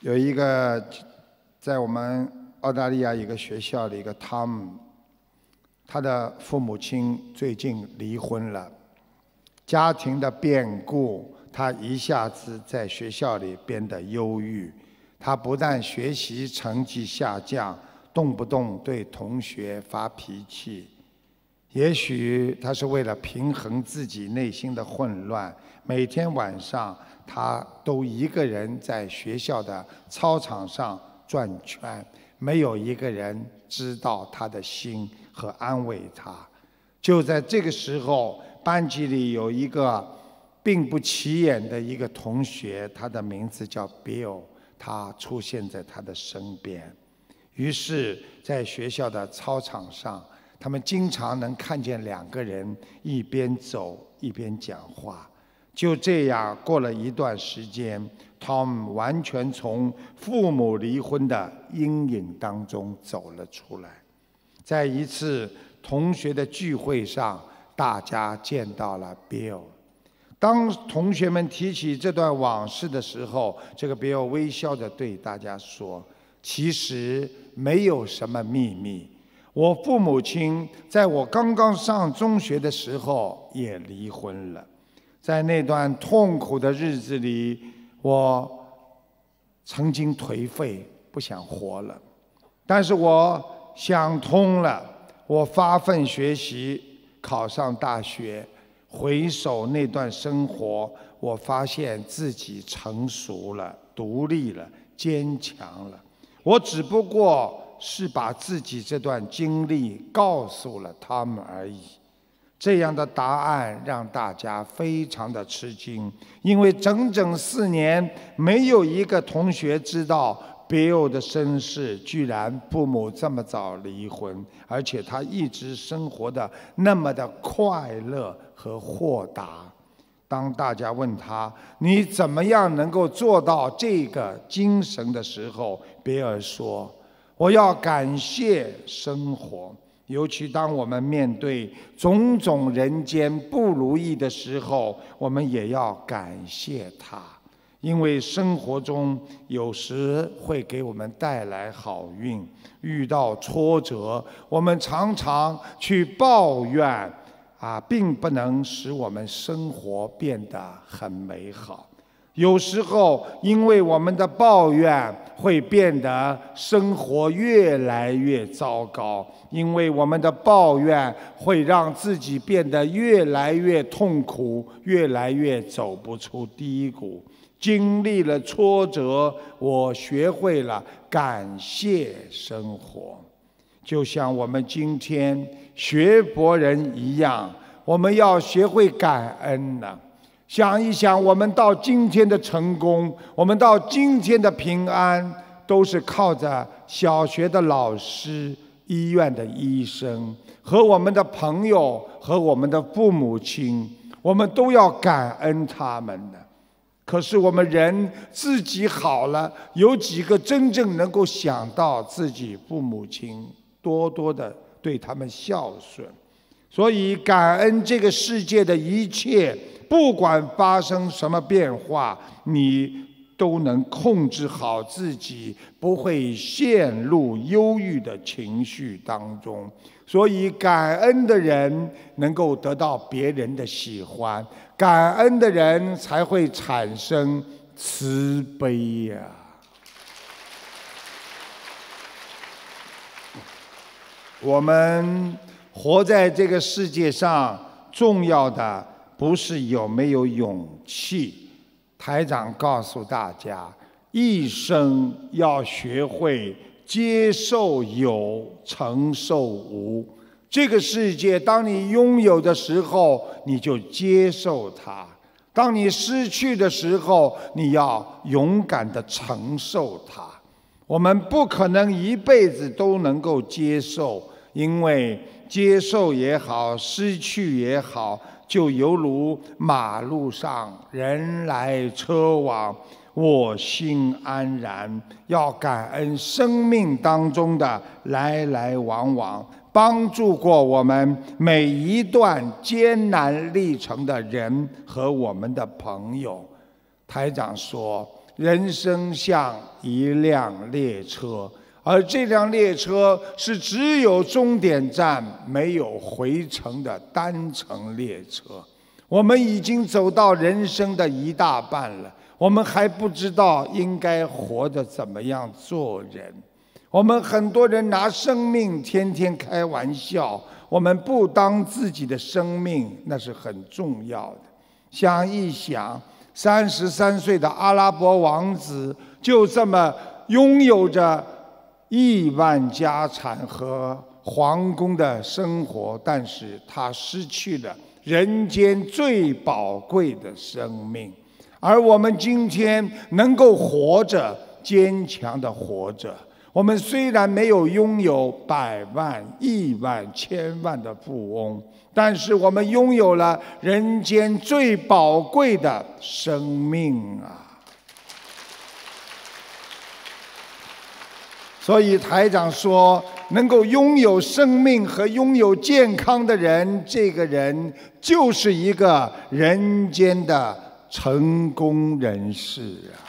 有一个在我们澳大利亚一个学校的一个汤姆，他的父母亲最近离婚了，家庭的变故，他一下子在学校里变得忧郁。他不但学习成绩下降，动不动对同学发脾气。也许他是为了平衡自己内心的混乱，每天晚上他都一个人在学校的操场上转圈，没有一个人知道他的心和安慰他。就在这个时候，班级里有一个并不起眼的一个同学，他的名字叫 Bill。他出现在他的身边，于是，在学校的操场上，他们经常能看见两个人一边走一边讲话。就这样过了一段时间，Tom 完全从父母离婚的阴影当中走了出来。在一次同学的聚会上，大家见到了 Bill。当同学们提起这段往事的时候，这个比尔微笑着对大家说：“其实没有什么秘密。我父母亲在我刚刚上中学的时候也离婚了。在那段痛苦的日子里，我曾经颓废，不想活了。但是我想通了，我发奋学习，考上大学。”回首那段生活，我发现自己成熟了、独立了、坚强了。我只不过是把自己这段经历告诉了他们而已。这样的答案让大家非常的吃惊，因为整整四年，没有一个同学知道。比尔的身世，居然父母这么早离婚，而且他一直生活的那么的快乐和豁达。当大家问他你怎么样能够做到这个精神的时候，比尔说：“我要感谢生活，尤其当我们面对种种人间不如意的时候，我们也要感谢他。”因为生活中有时会给我们带来好运，遇到挫折，我们常常去抱怨，啊，并不能使我们生活变得很美好。有时候，因为我们的抱怨，会变得生活越来越糟糕；因为我们的抱怨，会让自己变得越来越痛苦，越来越走不出低谷。经历了挫折，我学会了感谢生活，就像我们今天学佛人一样，我们要学会感恩呢。想一想，我们到今天的成功，我们到今天的平安，都是靠着小学的老师、医院的医生和我们的朋友和我们的父母亲，我们都要感恩他们的。可是我们人自己好了，有几个真正能够想到自己父母亲，多多的对他们孝顺？所以感恩这个世界的一切，不管发生什么变化，你都能控制好自己，不会陷入忧郁的情绪当中。所以感恩的人能够得到别人的喜欢。感恩的人才会产生慈悲呀！我们活在这个世界上，重要的不是有没有勇气。台长告诉大家，一生要学会接受有，承受无。这个世界，当你拥有的时候，你就接受它；当你失去的时候，你要勇敢的承受它。我们不可能一辈子都能够接受，因为接受也好，失去也好，就犹如马路上人来车往，我心安然。要感恩生命当中的来来往往。帮助过我们每一段艰难历程的人和我们的朋友，台长说，人生像一辆列车，而这辆列车是只有终点站没有回程的单程列车。我们已经走到人生的一大半了，我们还不知道应该活得怎么样做人。我们很多人拿生命天天开玩笑，我们不当自己的生命，那是很重要的。想一想。三十三岁的阿拉伯王子就这么拥有着亿万家产和皇宫的生活，但是他失去了人间最宝贵的生命。而我们今天能够活着，坚强的活着。我们虽然没有拥有百万、亿万、千万的富翁。但是我们拥有了人间最宝贵的生命啊！所以台长说，能够拥有生命和拥有健康的人，这个人就是一个人间的成功人士啊！